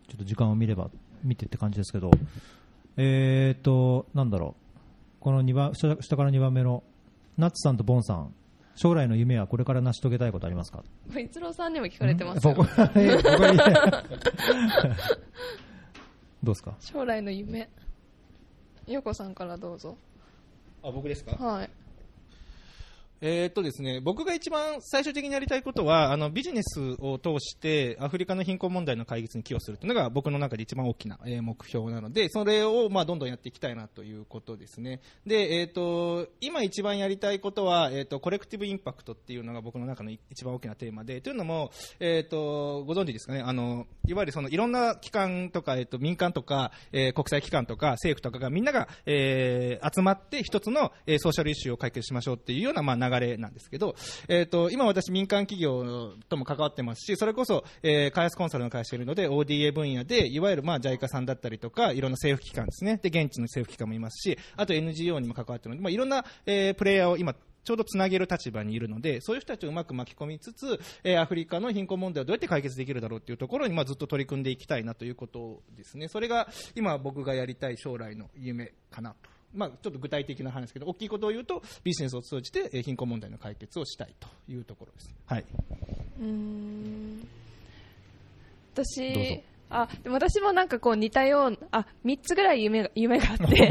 ちょっと時間を見れば、見てって感じですけど、えーと、なんだろう、この2番、下下から2番目の、ナッツさんとボンさん、将来の夢はこれから成し遂げたいことありますか？逸郎さんにも聞かれてます どうですか？将来の夢。よこさんからどうぞ。あ、僕ですか？はい。えーっとですね、僕が一番最終的にやりたいことは、あのビジネスを通してアフリカの貧困問題の解決に寄与するというのが僕の中で一番大きな、えー目標なので、それをまあどんどんやっていきたいなということですね。で、えーっと今一番やりたいことは、えーっとコレクティブインパクトっていうのが僕の中の一番大きなテーマで、というのも、えっとご存知ですかね、あのいわゆるそのいろんな機関とか、えっと民間とか、えー国際機関とか政府とかがみんなが、えー集まって一つの、えーソーシャルイシューを解決しましょうっていうような、まあ、流れなんですけど、えー、と今、私、民間企業とも関わってますし、それこそ、えー開発コンサルの会社がいるので、ODA 分野で、いわゆるまあ JICA さんだったりとか、いろんな政府機関ですね、で現地の政府機関もいますし、あと NGO にも関わっているので、まあ、いろんな、えープレイヤーを今、ちょうどつなげる立場にいるので、そういう人たちをうまく巻き込みつつ、えーアフリカの貧困問題をどうやって解決できるだろうというところに、まあ、ずっと取り組んでいきたいなということですね。それが今僕がやりたい将来の夢かなと。まあ、ちょっと具体的な話ですけど、大きいことを言うと、ビジネスを通じてえー貧困問題の解決をしたいというところです。はい。うーん私、あ、でも私もなんかこう似たような、あ、三つぐらい夢が、夢があって、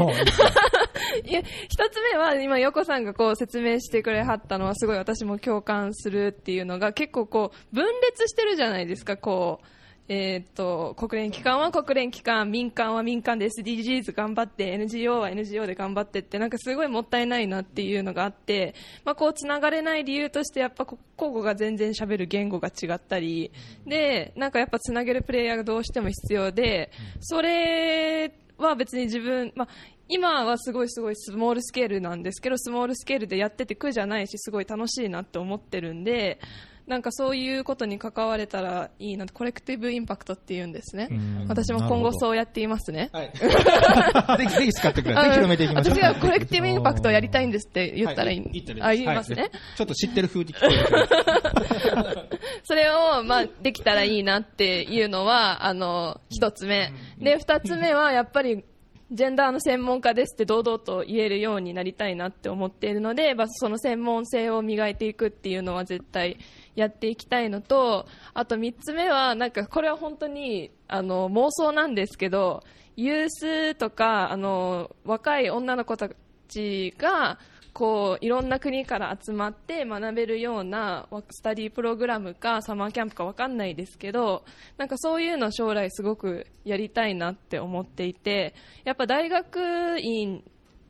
いや、一つ目は今、横さんがこう説明してくれはったのはすごい私も共感するっていうのが結構こう分裂してるじゃないですか、こう。えーっと、国連機関は国連機関、民間は民間で SDGs 頑張って、NGO は NGO で頑張ってって、なんかすごいもったいないなっていうのがあって、まあこう繋がれない理由としてやっぱこ交互が全然喋る言語が違ったり、で、なんかやっぱ繋げるプレイヤーがどうしても必要で、それは別に自分、まあ今はすごいすごいスモールスケールなんですけど、スモールスケールでやってて苦じゃないし、すごい楽しいなって思ってるんで、なんかそういうことに関われたらいいなコレクティブインパクトって言うんですね。うん。私も今後そうやっていますね。はい。ぜひ、ぜひ使ってください。ていきましょう。私がコレクティブインパクトをやりたいんですって言ったらいい、はい。言ったらいあいです言いますね、はい。ちょっと知ってる風に聞こえる。それを、まあ、できたらいいなっていうのは、あの、一つ目。で、二つ目は、やっぱり、ジェンダーの専門家ですって堂々と言えるようになりたいなって思っているので、まあ、その専門性を磨いていくっていうのは絶対やっていきたいのと、あと三つ目は、なんかこれは本当に、あの、妄想なんですけど、ユースとか、あの、若い女の子たちが、こういろんな国から集まって学べるようなスタディープログラムかサマーキャンプか分かんないですけどなんかそういうの将来すごくやりたいなって思っていてやっぱ大学院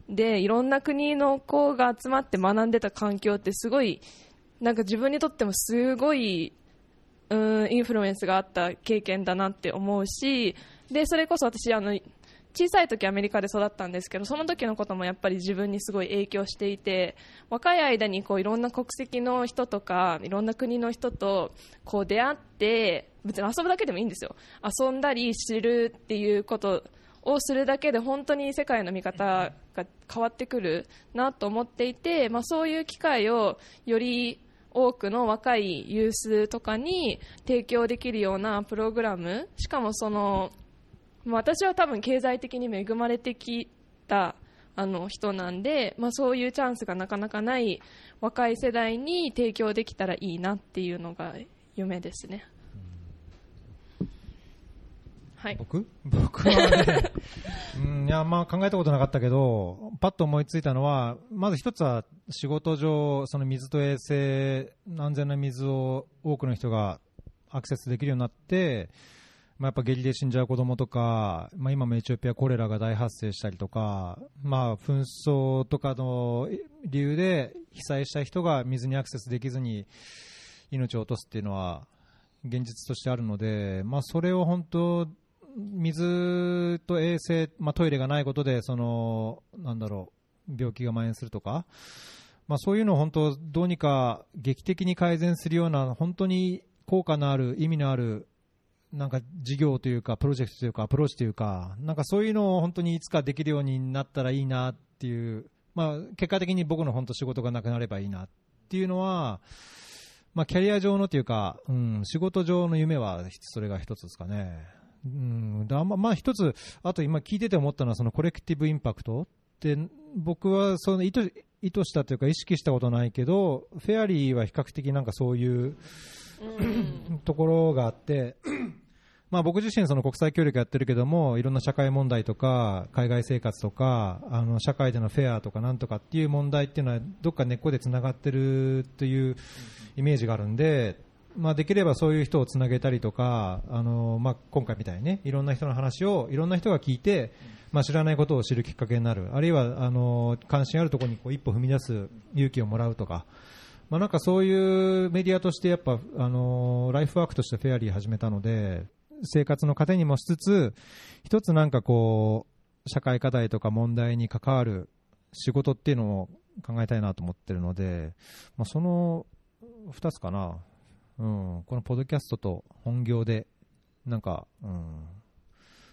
でいろんな国の子が集まって学んでた環境ってすごいなんか自分にとってもすごいうんインフルエンスがあった経験だなって思うしでそれこそ私あの小さい時アメリカで育ったんですけどその時のこともやっぱり自分にすごい影響していて若い間にこういろんな国籍の人とかいろんな国の人とこう出会って別に遊ぶだけでもいいんですよ。遊んだり知るっていうことをするだけで本当に世界の見方が変わってくるなと思っていて、まあ、そういう機会をより多くの若いユースとかに提供できるようなプログラムしかもその私は多分経済的に恵まれてきたあの人なんで、まあ、そういうチャンスがなかなかない若い世代に提供できたらいいなっていうのが夢ですね。はい、僕？僕はね、うん、いや、まあ考えたことなかったけど、パッと思いついたのは、まず一つは仕事上、その水と衛生、安全な水を多くの人がアクセスできるようになって、まあ、やっぱ下痢で死んじゃう子供とか、まあ、今もエチオピアコレラが大発生したりとか、まあ、紛争とかの理由で被災した人が水にアクセスできずに命を落とすっていうのは現実としてあるので、まあ、それを本当、水と衛生、まあ、トイレがないことでそのなんだろう病気が蔓延するとか、まあ、そういうのを本当どうにか劇的に改善するような本当に効果のある意味のあるなんか事業というかプロジェクトというかアプローチというかなんかそういうのを本当にいつかできるようになったらいいなっていう、まあ、結果的に僕の本当仕事がなくなればいいなっていうのは、まあ、キャリア上のというか、うん、仕事上の夢はそれが一つですかね。うん、だままあ一つ、あと今聞いてて思ったのはそのコレクティブインパクトって僕はその意図意図したというか意識したことないけどフェアリーは比較的なんかそういう ところがあって、まあ、僕自身その国際協力やってるけどもいろんな社会問題とか海外生活とかあの社会でのフェアとかなんとかっていう問題っていうのはどっか根っこでつながってるというイメージがあるんで、まあ、できればそういう人をつなげたりとかあの、まあ、今回みたいにねいろんな人の話をいろんな人が聞いて、まあ、知らないことを知るきっかけになるあるいはあの関心あるところにこう一歩踏み出す勇気をもらうとか。まあ、なんかそういうメディアとしてやっぱ、あのライフワークとしてフェアリー始めたので生活の糧にもしつつ一つなんかこう社会課題とか問題に関わる仕事っていうのを考えたいなと思ってるので、まあ、その2つかな、うん、このポッドキャストと本業でなんか、うん、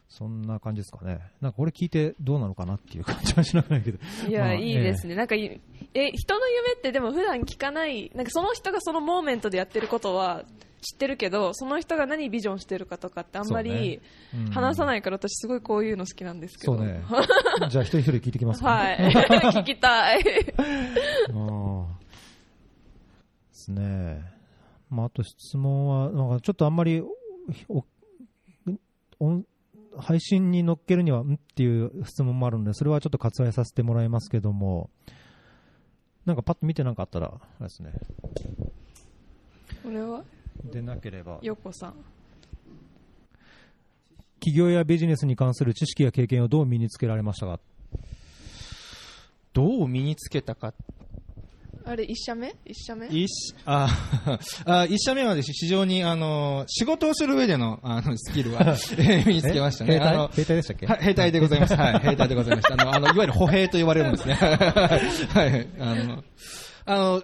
そんな感じですかねなんかこれ聞いてどうなのかなっていう感じはしなくないけどいや、まあいいですね。なんかい、え、人の夢ってでも普段聞かない、なんかその人がそのモーメントでやってることは知ってるけど、その人が何ビジョンしてるかとかってあんまり話さないから、私すごいこういうの好きなんですけど。そうねじゃあ一人一人聞いてきますか、はい。聞きたい。ああですね。まあ、あと質問は、なんかちょっとあんまりおお配信に乗っけるには、んっていう質問もあるので、それはちょっと割愛させてもらいますけども、なんかパッと見てなんかあったら、あれですね。これは？でなければ、よこさん。企業やビジネスに関する知識や経験をどう身につけられましたか？どう身につけたか。あれ、一社目？一社目？一ああ一社目はですね非常にあの仕事をする上でのあのスキルは、えー身につけましたね。え兵隊？あの兵隊でしたっけ？はい、兵隊でございます。はい、兵隊でございました。あの、あのいわゆる歩兵と言われるんですね。はい、あの、あの、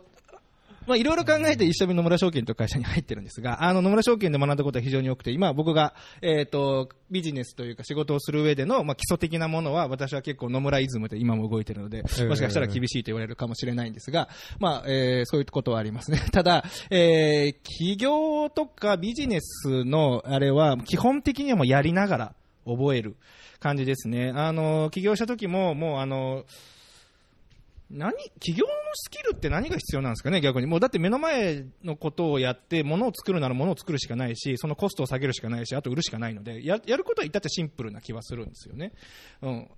まあ、いろいろ考えて一緒に野村証券という会社に入ってるんですが、あの、野村証券で学んだことは非常に多くて、今僕が、えっ、と、ビジネスというか仕事をする上での、まあ、基礎的なものは、私は結構野村イズムで今も動いてるので、もしかしたら厳しいと言われるかもしれないんですが、まあ、えーそういうことはありますね。ただ、えー企業とかビジネスのあれは、基本的にはもうやりながら覚える感じですね。あの、起業した時も、もうあの、何起業のスキルって何が必要なんですかね、逆に。もうだって目の前のことをやって、物を作るなら物を作るしかないし、そのコストを下げるしかないし、あと売るしかないので、ややることは至ってシンプルな気はするんですよね。うん。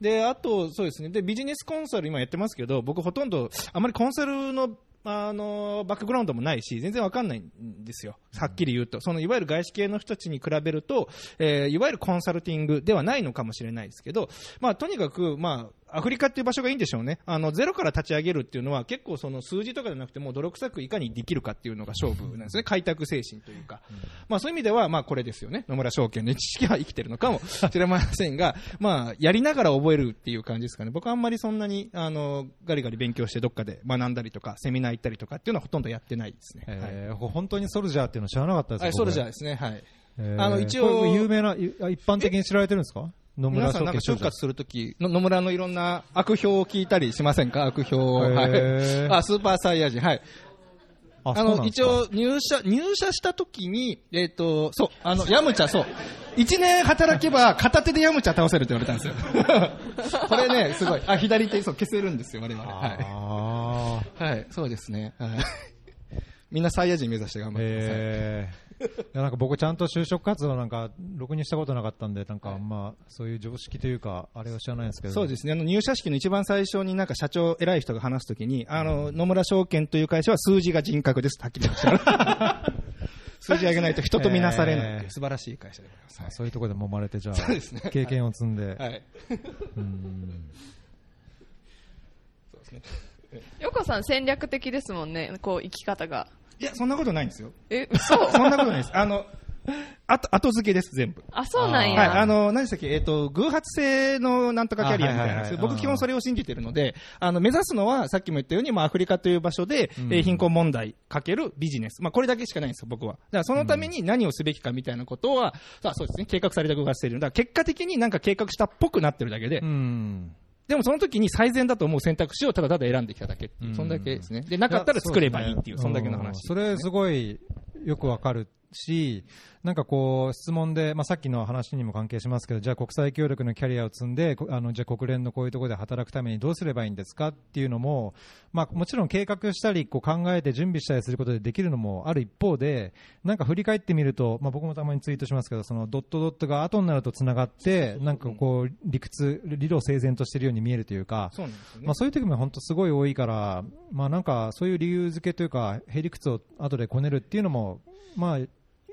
で、あと、そうですね。で、ビジネスコンサル今やってますけど、僕ほとんど、あまりコンサルの、あの、バックグラウンドもないし、全然わかんないんですよ。はっきり言うと。その、いわゆる外資系の人たちに比べると、えーいわゆるコンサルティングではないのかもしれないですけど、まあ、とにかく、まあ、アフリカっていう場所がいいんでしょうね。あの、ゼロから立ち上げるっていうのは結構その数字とかじゃなくてもう泥臭くいかにできるかっていうのが勝負なんですね。開拓精神というか。まあそういう意味では、まあこれですよね。野村証券の知識は生きてるのかも しれませんが、まあやりながら覚えるっていう感じですかね。僕はあんまりそんなに、あの、ガリガリ勉強してどっかで学んだりとか、セミナー行ったりとかっていうのはほとんどやってないですね。はいえー本当にソルジャーっていうの知らなかったですはい、僕ソルジャーですね。はい。えーあの一応有名な、い一般的に知られてるんですか？野村皆さんなんか就活するとき、の野村のいろんな悪評を聞いたりしませんか？悪評を。はいあ、スーパーサイヤ人。はい。ああの、一応、入社、入社した時に、えっ、と、そう、あの、ヤムチャ、そう。一年働けば、片手でヤムチャ倒せるって言われたんですよ。これね、すごい。あ、左手、そう、消せるんですよ、我々。はあい。はい、そうですね。はい。みんなサイヤ人目指して頑張ってください。えーいやなんか僕ちゃんと就職活動なんかろくにしたことなかったんでなんかまあそういう常識というかあれは知らないんですけどそうですね。あの、入社式の一番最初になんか社長、偉い人が話すときに、あの、野村証券という会社は数字が人格ですってはっきり言いました。数字上げないと人とみなされないっていう素晴らしい会社でございます。あそういうところで揉まれてじゃあね経験を積んで、はい。うんそうですね。横さん戦略的ですもんね、こう生き方が。いや、そんなことないんですよ。え、嘘 そんなことないです。あの、あと、後付けです、全部。あ、そうなんはい、や。あの、何でしたっけ、えっ、と、偶発性のなんとかキャリアみたいなはいはいはい僕基本それを信じてるので、あの、目指すのは、さっきも言ったように、まあ、アフリカという場所で、うんえー貧困問題かけるビジネス。まあ、これだけしかないんですよ、僕は。だから、そのために何をすべきかみたいなことは、さあ、そうですね、計画された偶発性だから、結果的になんか計画したっぽくなってるだけで、うんでもその時に最善だと思う選択肢をただただ選んできただけっていう、そんだけですね。で、なかったら作ればいいっていう、そんだけの話。それすごいよくわかるし、なんかこう、質問で、まあ、さっきの話にも関係しますけど、じゃあ国際協力のキャリアを積んで、こあのじゃあ国連のこういうところで働くためにどうすればいいんですかっていうのも、まあ、もちろん計画したり、こう考えて準備したりすることでできるのもある一方で、なんか振り返ってみると、まあ、僕もたまにツイートしますけど、そのドットドットが後になるとつながって、なんかこう、理屈、理路整然としているように見えるというか、そうね。まあ、そういう時も本当すごい多いから、まあ、なんかそういう理由付けというか、へりくつを後でこねるっていうのも、まあ、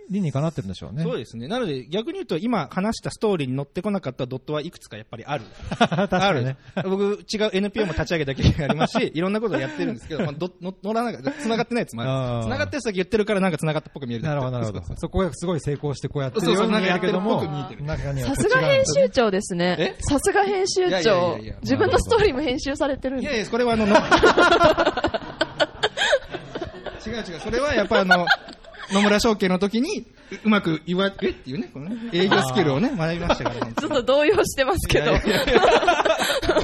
理にかなってるんでしょうね。そうですね。なので、逆に言うと、今話したストーリーに乗ってこなかったドットはいくつかやっぱりある。確かにね。僕、違う NPO も立ち上げた経験がありますし、いろんなことをやってるんですけど、まあ、どの乗らなかった、繋がってないやつもある。繋がってる先言ってるからなんか繋がったっぽく見える。なるほど、なるほどそこがすごい成功してこうやってるようにそうそう見えるけども、さすが編集長ですねえ？さすが編集長。自分のストーリーも編集されてるんで。いやいや、これはあの、の違う違う、それはやっぱあの、野村証券の時に、ううまく言わ、え？っていうね、このね、営業スキルをね、学びましたからね。ちょっと動揺してますけど。いやい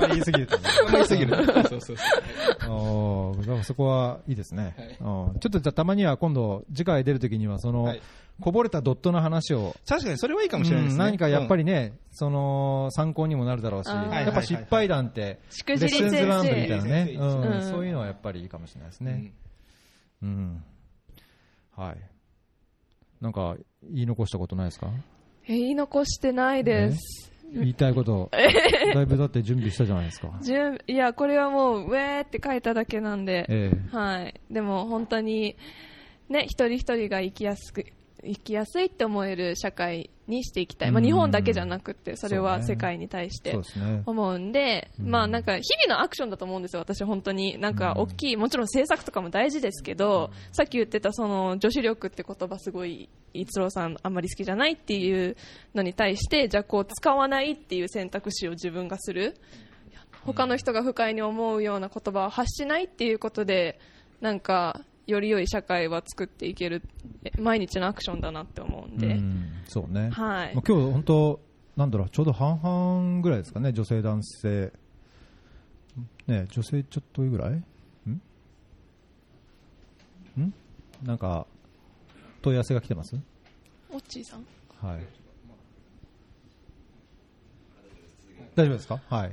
言い過ぎるとね。あんまりすぎる。そうそうそう。おーでもそこはいいですね。はいうんちょっとじゃあたまには今度、次回出るときには、その、はいこぼれたドットの話を確かにそれはいいかもしれないですね。うん何かやっぱり、りね、その参考にもなるだろうし、やっぱ失敗談って、しくじりレッスンズランドみたいなね、うんそういうのはやっぱりいいかもしれないですね。うん。はい。なんか、言い残したことないですか？え言い残してないです。言いたいこと、だいぶだって準備したじゃないですか。いや、これはもう、ウェーって書いただけなんで、ええはい。でも本当に、ね、一人一人が生きやすく、生きやすいって思える社会にしていきたい。まあうん日本だけじゃなくて、それは世界に対して。思うんで、うんまあなんか日々のアクションだと思うんですよ、私本当に。なんか大きい、もちろん政策とかも大事ですけど、さっき言ってたその女子力って言葉すごい、逸郎さんあんまり好きじゃないっていうのに対して、じゃあこう使わないっていう選択肢を自分がする。他の人が不快に思うような言葉を発しないっていうことで、なんか、より良い社会は作っていけるえ毎日のアクションだなって思うんで、うんそうね。はい。まあ、今日本当、なんだろう、ちょうど半々ぐらいですかね、女性、男性。ね、女性ちょっとぐらい？ん？ん？なんか、問い合わせが来てます？オッチーさん。はい。大丈夫ですか？はい。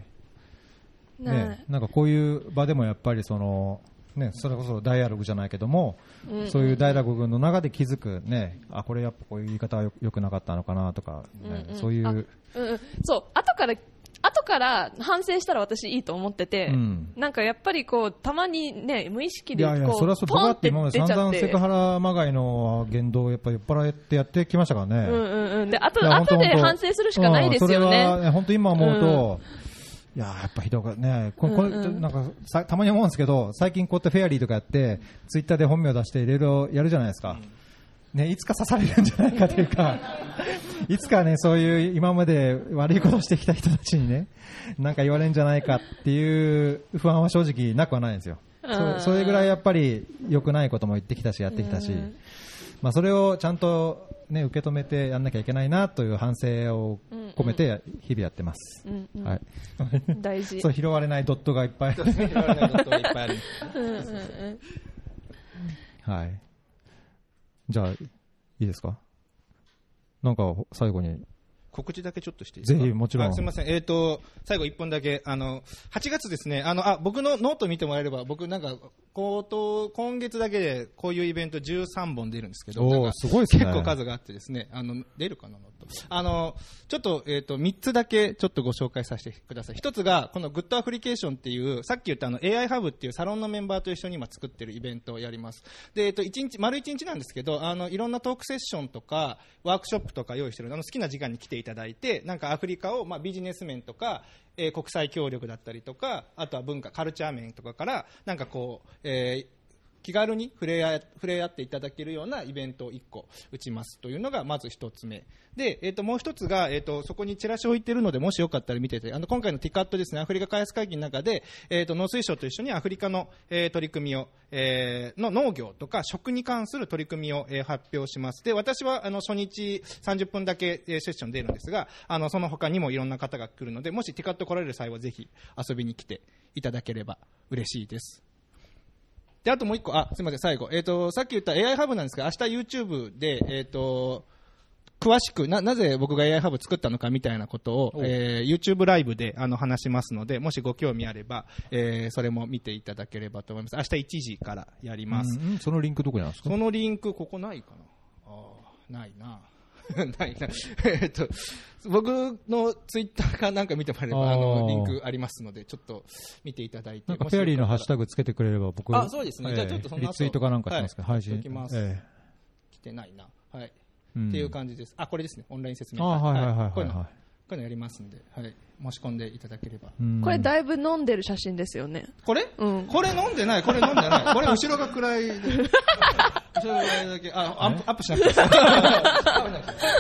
ねね、なんかこういう場でもやっぱりその、ね、それこそダイアログじゃないけども、うん。うんそういうダイアログの中で気づく、ね、あこれやっぱこういう言い方はよよくなかったのかなとか、ねうんうん。そういう、あうんうん、そう後から後から反省したら私いいと思ってて、うん。なんかやっぱりこうたまにね無意識でこういやいや、それはそう、僕だって今まで散々セクハラまがいの言動をやっぱ酔っ払ってやってきましたからね。うんうんうん。で後後で反省するしかないですようんそれはね。ね、本当今思うと、いやーやっぱひどくね、ここれ、うんうん。なんかさたまに思うんですけど、最近こうやってフェアリーとかやって、ツイッターで本名出していろいろやるじゃないですか。ね、いつか刺されるんじゃないかというか、いつかね、そういう今まで悪いことしてきた人たちにね、なんか言われるんじゃないかっていう不安は正直なくはないんですよ。うん。そそれぐらいやっぱり良くないことも言ってきたし、やってきたし、うんまあ、それをちゃんと、ね、受け止めてやんなきゃいけないなという反省を込めて日々やってます。うんうんはい、大事そう拾われないドットがいっぱい。拾われないことがいっぱいある。はい。じゃあ、いいですか？なんか最後に。告知だけちょっとしていいですか？ぜひもちろんあすみません。えっ、と、最後一本だけ、あの、8月ですね、あの、あ、僕のノート見てもらえれば、僕なんか、こうと、今月だけでこういうイベント13本出るんですけど、すごいね結構数があってですね、あの、出るかな。あの、ちょっと、えっ、と、3つだけちょっとご紹介させてください。一つが、このグッドアフリケーションっていう、さっき言ったあの、AI ハブっていうサロンのメンバーと一緒に今作ってるイベントをやります。で、えっ、と、一日、丸一日なんですけど、あの、いろんなトークセッションとか、ワークショップとか用意してるあの、好きな時間に来ていただいて、なんかアフリカを、まあ、ビジネス面とか、えー国際協力だったりとか、あとは文化、カルチャー面とかから、なんかこう、えー気軽に触れ合触れ合っていただけるようなイベントを1個打ちますというのがまず1つ目。で、えっ、と、もう1つが、えっ、と、そこにチラシを置いているので、もしよかったら見てて、あの、今回のティカットですね、アフリカ開発会議の中で、えっ、と、農水省と一緒にアフリカの、えー取り組みを、えーの農業とか食に関する取り組みを、えー発表します。で、私は、あの、初日30分だけ、えーセッション出るんですが、あの、その他にもいろんな方が来るので、もしティカット来られる際はぜひ遊びに来ていただければ嬉しいです。で、あともう一個、あ、すみません、最後。えっ、と、さっき言った AI ハブなんですが、明日 YouTube で、えっ、と、詳しくな、なぜ僕が AI ハブ作ったのかみたいなことを、えー YouTube ライブであの話しますので、もしご興味あれば、えーそれも見ていただければと思います。明日1時からやります。うんそのリンクどこにあるんですか？そのリンク、ここないかな？あーないな。ないな。えっと、僕のツイッターかなんか見てもらえれば、ああの、ーリンクありますので、ちょっと見ていただいて。なんかフェアリーのハッシュグタグつけてくれれば僕、あそうですねじゃあちょっとその後リツイートかなんかしますけど、はい配信。きますえ来てないな。はい。えうんっていう感じです。あ、これですね。オンライン説明あ会。はいはいはいはいこういうの、こはういうのやりますんで、はい。申し込んでいただければ。うんこれだいぶ飲んでる写真ですよねこれ？うんこれ飲んでない、これ飲んでない。これ後ろが暗いで。後ろが暗いだけ。あ、アップ、アップしなくていいです。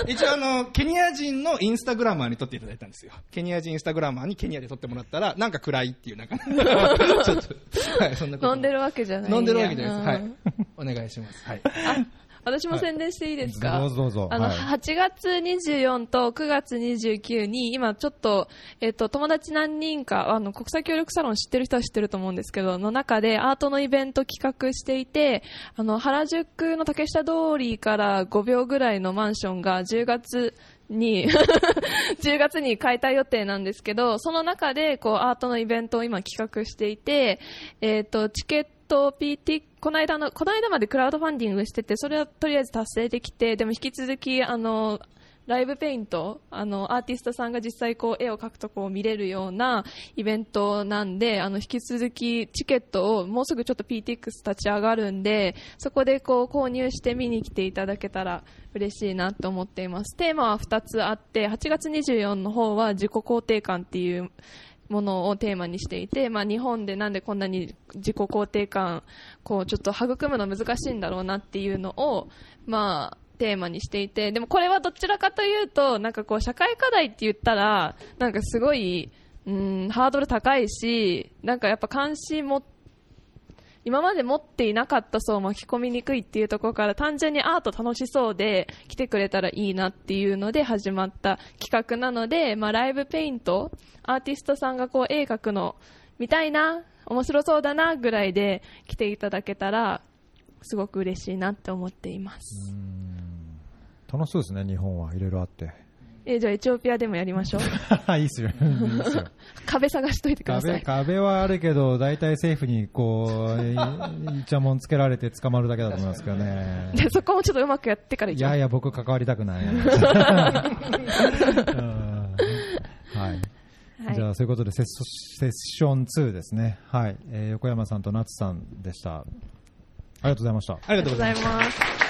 一応あの、ケニア人のインスタグラマーに撮っていただいたんですよ。ケニア人インスタグラマーにケニアで撮ってもらったら、なんか暗いっていう、なんか、ちょっと、はい、そんなこと。飲んでるわけじゃない飲んでるわけじゃないです。はうんい。お願いします。はい。私も宣伝していいですか、どうぞどうぞ。あの、はい。8月24と9月29に、今ちょっと、えっ、と、友達何人か、あの、国際協力サロン知ってる人は知ってると思うんですけど、の中でアートのイベント企画していて、あの、原宿の竹下通りから5秒ぐらいのマンションが10月に、10月に解体予定なんですけど、その中で、こう、アートのイベントを今企画していて、えっ、と、チケット PT、この間の、この間までクラウドファンディングしてて、それはとりあえず達成できて、でも引き続き、あの、ライブペイント、あの、アーティストさんが実際こう、絵を描くとこを見れるようなイベントなんで、あの、引き続きチケットをもうすぐちょっと PTX 立ち上がるんで、そこでこう、購入して見に来ていただけたら嬉しいなと思っています。テーマは2つあって、8月24の方は自己肯定感っていうものをテーマにしていて、まあ、日本でなんでこんなに自己肯定感こうちょっと育むの難しいんだろうなっていうのを、まあ、テーマにしていてでもこれはどちらかというとなんかこう社会課題って言ったらなんかすごい、うん、ハードル高いしなんかやっぱ関心持今まで持っていなかった層を巻き込みにくいっていうところから単純にアート楽しそうで来てくれたらいいなっていうので始まった企画なので、まあ、ライブペイントアーティストさんがこう絵描くの見たいな面白そうだなぐらいで来ていただけたらすごく嬉しいなって思っています。楽しそうですね、日本はいろいろあって。えじゃあエチオピアでもやりましょう。いいっすよ。壁探しといてくださ壁、い。壁はあるけど、大体政府にこう、い いちゃもんつけられて捕まるだけだと思いますけどね。でそこもちょっとうまくやってからいやいや、僕関わりたくない。うんはい。はいじゃあ、そういうことでセッシセッション2ですね。はい。えー横山さんと夏さんでした。ありがとうございました。ありがとうござい。ます。